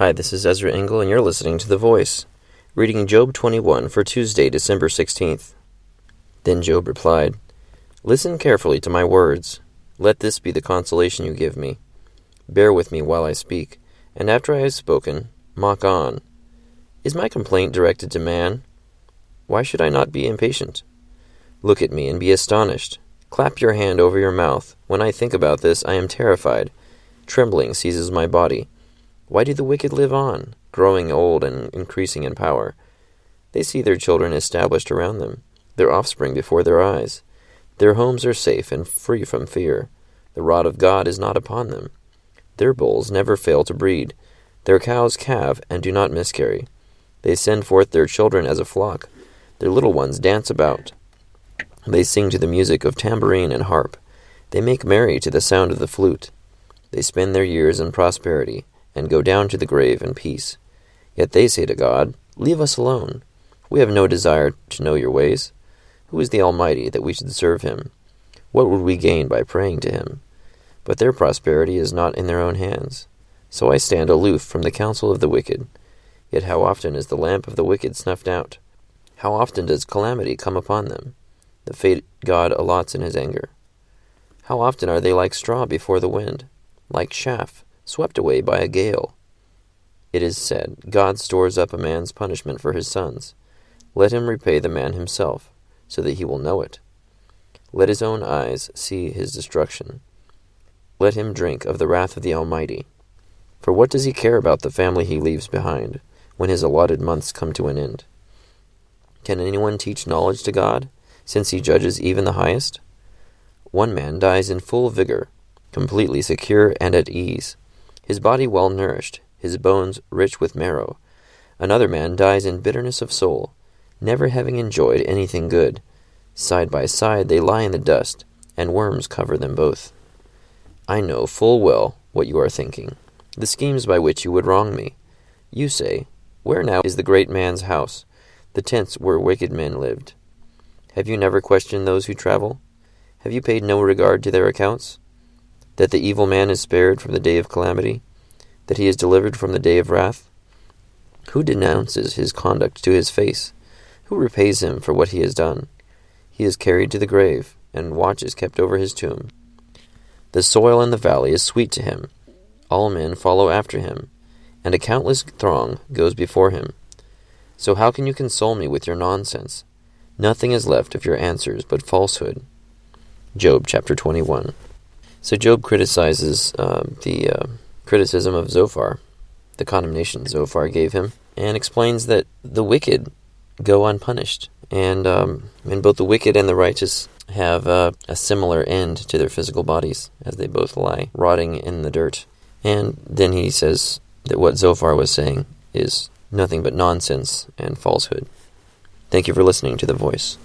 Hi, this is Ezra Engel, and you're listening to The Voice, reading Job 21 for Tuesday, December 16th. Then Job replied, Listen carefully to my words. Let this be the consolation you give me. Bear with me while I speak, and after I have spoken, mock on. Is my complaint directed to man? Why should I not be impatient? Look at me and be astonished. Clap your hand over your mouth. When I think about this, I am terrified. Trembling seizes my body. Why do the wicked live on, growing old and increasing in power? They see their children established around them, their offspring before their eyes. Their homes are safe and free from fear. The rod of God is not upon them. Their bulls never fail to breed. Their cows calve and do not miscarry. They send forth their children as a flock. Their little ones dance about. They sing to the music of tambourine and harp. They make merry to the sound of the flute. They spend their years in prosperity, and go down to the grave in peace. Yet they say to God, Leave us alone. We have no desire to know your ways. Who is the Almighty that we should serve him? What would we gain by praying to him? But their prosperity is not in their own hands. So I stand aloof from the counsel of the wicked. Yet how often is the lamp of the wicked snuffed out? How often does calamity come upon them? The fate God allots in his anger. How often are they like straw before the wind? like chaff swept away by a gale. It is said, God stores up a man's punishment for his sons. Let him repay the man himself, so that he will know it. Let his own eyes see his destruction. Let him drink of the wrath of the Almighty. For what does he care about the family he leaves behind, when his allotted months come to an end? Can anyone teach knowledge to God, since he judges even the highest? One man dies in full vigor completely secure and at ease, his body well nourished, his bones rich with marrow. Another man dies in bitterness of soul, never having enjoyed anything good. Side by side they lie in the dust, and worms cover them both. I know full well what you are thinking, the schemes by which you would wrong me. You say, Where now is the great man's house, the tents where wicked men lived? Have you never questioned those who travel? Have you paid no regard to their accounts? That the evil man is spared from the day of calamity, that he is delivered from the day of wrath? Who denounces his conduct to his face? Who repays him for what he has done? He is carried to the grave, and watch is kept over his tomb. The soil in the valley is sweet to him. All men follow after him, and a countless throng goes before him. So how can you console me with your nonsense? Nothing is left of your answers but falsehood. Job chapter 21. So Job criticizes uh, the uh, criticism of Zophar, the condemnation Zophar gave him, and explains that the wicked go unpunished, and um, and both the wicked and the righteous have uh, a similar end to their physical bodies as they both lie rotting in the dirt. And then he says that what Zophar was saying is nothing but nonsense and falsehood. Thank you for listening to The Voice.